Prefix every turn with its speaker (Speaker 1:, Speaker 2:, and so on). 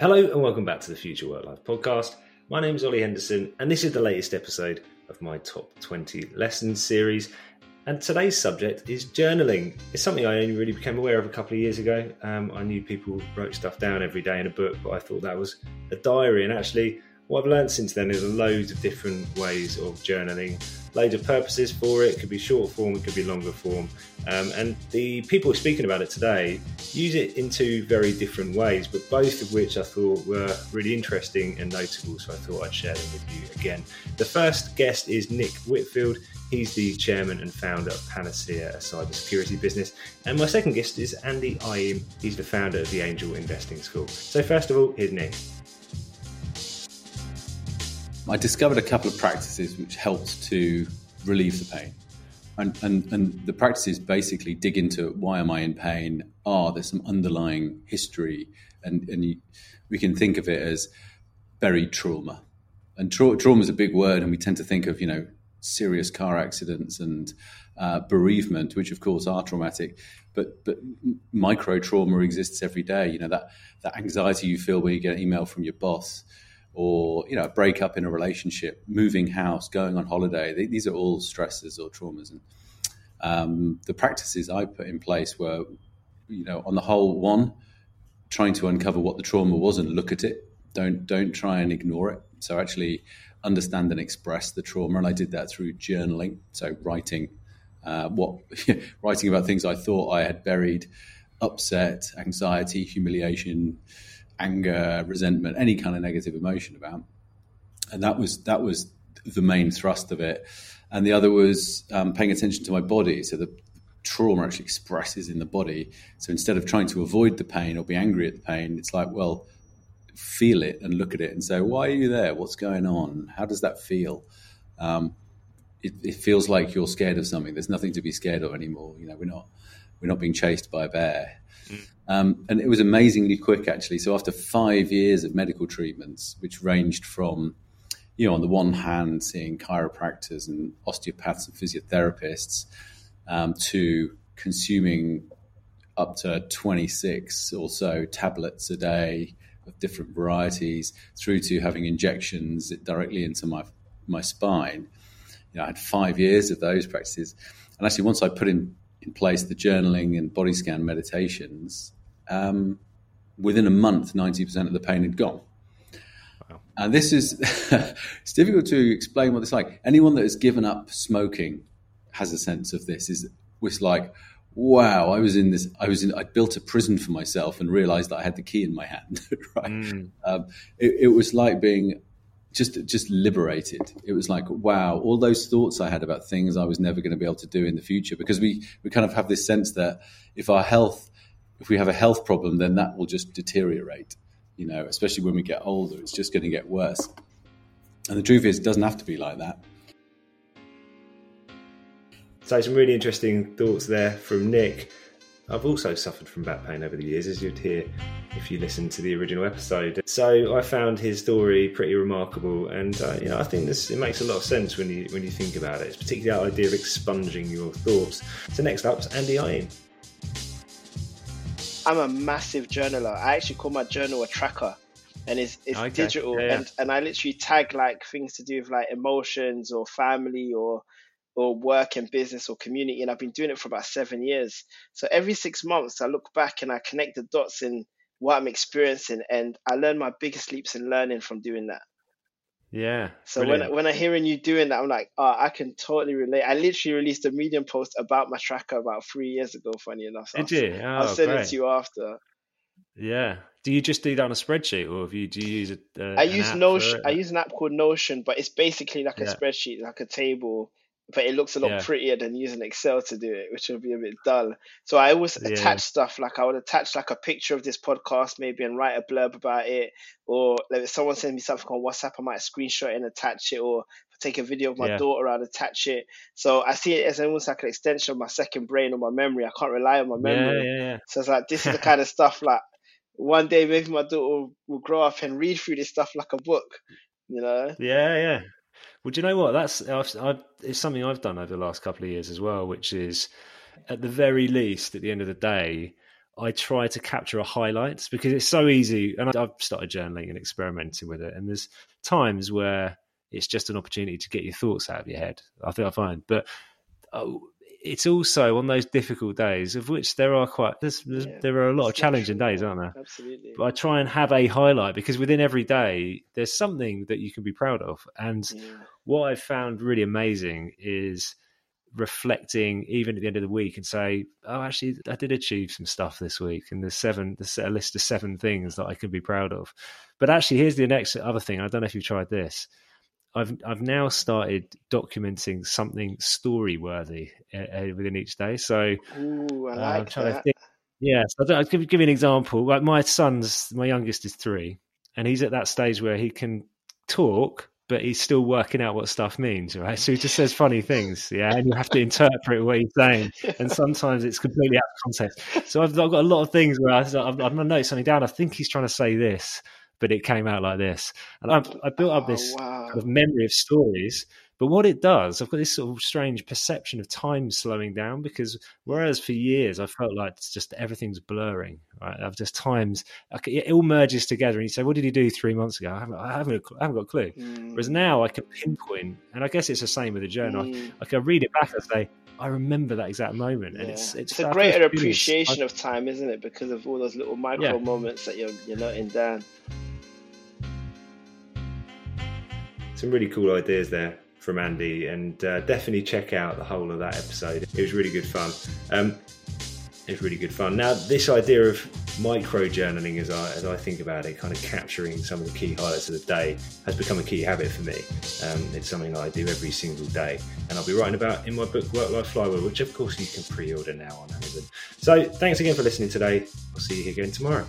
Speaker 1: Hello and welcome back to the Future Work Life podcast. My name is Ollie Henderson, and this is the latest episode of my top 20 lessons series. And today's subject is journaling. It's something I only really became aware of a couple of years ago. Um, I knew people wrote stuff down every day in a book, but I thought that was a diary. And actually, what I've learned since then is loads of different ways of journaling, loads of purposes for it. It could be short form, it could be longer form. Um, and the people speaking about it today use it in two very different ways, but both of which I thought were really interesting and notable. So I thought I'd share them with you again. The first guest is Nick Whitfield. He's the chairman and founder of Panaseer, a cybersecurity business. And my second guest is Andy Ayim. He's the founder of the Angel Investing School. So, first of all, here's Nick.
Speaker 2: I discovered a couple of practices which helped to relieve the pain. And, and, and the practices basically dig into why am I in pain? Are there's some underlying history? And, and you, we can think of it as buried trauma. And tra- trauma is a big word, and we tend to think of, you know, serious car accidents and uh, bereavement, which of course are traumatic. But but micro trauma exists every day. You know that that anxiety you feel when you get an email from your boss, or you know a breakup in a relationship, moving house, going on holiday. These are all stresses or traumas. And um, the practices I put in place were, you know, on the whole, one, trying to uncover what the trauma was and look at it. Don't don't try and ignore it. So actually understand and express the trauma, and I did that through journaling. So writing uh, what writing about things I thought I had buried, upset, anxiety, humiliation anger, resentment, any kind of negative emotion about. And that was that was the main thrust of it. And the other was um, paying attention to my body. So the trauma actually expresses in the body. So instead of trying to avoid the pain or be angry at the pain, it's like, well, feel it and look at it and say, why are you there? What's going on? How does that feel? Um, it, it, feels like you're scared of something. There's nothing to be scared of anymore. You know, we're not we're not being chased by a bear. Mm. Um, and it was amazingly quick, actually. So after five years of medical treatments, which ranged from, you know, on the one hand, seeing chiropractors and osteopaths and physiotherapists, um, to consuming up to 26 or so tablets a day of different varieties, through to having injections directly into my my spine. You know, I had five years of those practices, and actually, once I put in in place the journaling and body scan meditations, um, within a month, 90% of the pain had gone. Wow. And this is, it's difficult to explain what it's like. Anyone that has given up smoking has a sense of this. Is was like, wow, I was in this, I was in, I built a prison for myself and realized that I had the key in my hand. right. Mm. Um, it, it was like being just just liberated. It was like, wow, all those thoughts I had about things I was never going to be able to do in the future because we we kind of have this sense that if our health if we have a health problem, then that will just deteriorate. You know, especially when we get older, it's just going to get worse. And the truth is, it doesn't have to be like that.
Speaker 1: So, some really interesting thoughts there from Nick. I've also suffered from back pain over the years, as you'd hear if you listen to the original episode. So I found his story pretty remarkable, and uh, you know I think this it makes a lot of sense when you when you think about it. It's particularly that idea of expunging your thoughts. So next up is Andy Ayim.
Speaker 3: I'm a massive journaler. I actually call my journal a tracker, and it's it's okay. digital, yeah, and and I literally tag like things to do with like emotions or family or or work and business or community. And I've been doing it for about seven years. So every six months, I look back and I connect the dots in what I'm experiencing, and I learn my biggest leaps in learning from doing that.
Speaker 1: Yeah.
Speaker 3: So brilliant. when when I'm hearing you doing that, I'm like, oh, I can totally relate. I literally released a Medium post about my tracker about three years ago. Funny enough,
Speaker 1: did you? Oh,
Speaker 3: I'll send great. it to you after.
Speaker 1: Yeah. Do you just do that on a spreadsheet, or have you do you use it? Uh,
Speaker 3: I use Notion. I use an app called Notion, but it's basically like a spreadsheet, like a table, but it looks a lot yeah. prettier than using Excel to do it, which would be a bit dull. So I always yeah. attach stuff like I would attach like a picture of this podcast maybe and write a blurb about it, or like if someone sends me something on WhatsApp, I might screenshot and attach it, or take a video of my yeah. daughter, I'd attach it. So I see it as almost like an extension of my second brain or my memory. I can't rely on my memory. So it's like this is the kind of stuff like one day maybe my daughter will grow up and read through this stuff like a book. You know?
Speaker 1: Yeah, yeah. Well, do you know what? That's I've, I've, it's something I've done over the last couple of years as well, which is at the very least, at the end of the day, I try to capture a highlights because it's so easy. And I've started journaling and experimenting with it. And there's times where it's just an opportunity to get your thoughts out of your head. I think I find, but oh, it's also on those difficult days, of which there are quite there's, there's, yeah, there are a lot of challenging days, aren't there?
Speaker 3: Absolutely.
Speaker 1: But I try and have a highlight because within every day there's something that you can be proud of. And yeah. what I've found really amazing is reflecting even at the end of the week and say, oh, actually, I did achieve some stuff this week, and there's seven, there's a list of seven things that I can be proud of. But actually, here's the next other thing. I don't know if you've tried this. I've I've now started documenting something story worthy uh, uh, within each day. So
Speaker 3: Ooh, I like uh, I'm trying that. to think.
Speaker 1: Yeah, so I'll give, give you an example. Like my son's, my youngest is three, and he's at that stage where he can talk, but he's still working out what stuff means, right? So he just says funny things, yeah, and you have to interpret what he's saying, and sometimes it's completely out of context. So I've, I've got a lot of things where I, I've, I'm going to note something down. I think he's trying to say this, but it came out like this. And I've, I built up this oh, wow. kind of memory of stories. But what it does, I've got this sort of strange perception of time slowing down because whereas for years I felt like it's just everything's blurring, right? I've just times it all merges together, and you say, "What did you do three months ago?" I haven't, I haven't, I haven't got a clue. Mm. Whereas now I can pinpoint, and I guess it's the same with a journal. Mm. I, I, can read it back and say, I remember that exact moment, and it's it's,
Speaker 3: it's a greater appreciation of time, isn't it? Because of all those little micro yeah. moments that you're you're noting down.
Speaker 1: Some really cool ideas there from Andy, and uh, definitely check out the whole of that episode. It was really good fun. Um, it was really good fun. Now, this idea of micro journaling, as I as I think about it, kind of capturing some of the key highlights of the day, has become a key habit for me. Um, it's something I do every single day, and I'll be writing about in my book Work Life Flywheel, which of course you can pre-order now on Amazon. So, thanks again for listening today. I'll see you again tomorrow.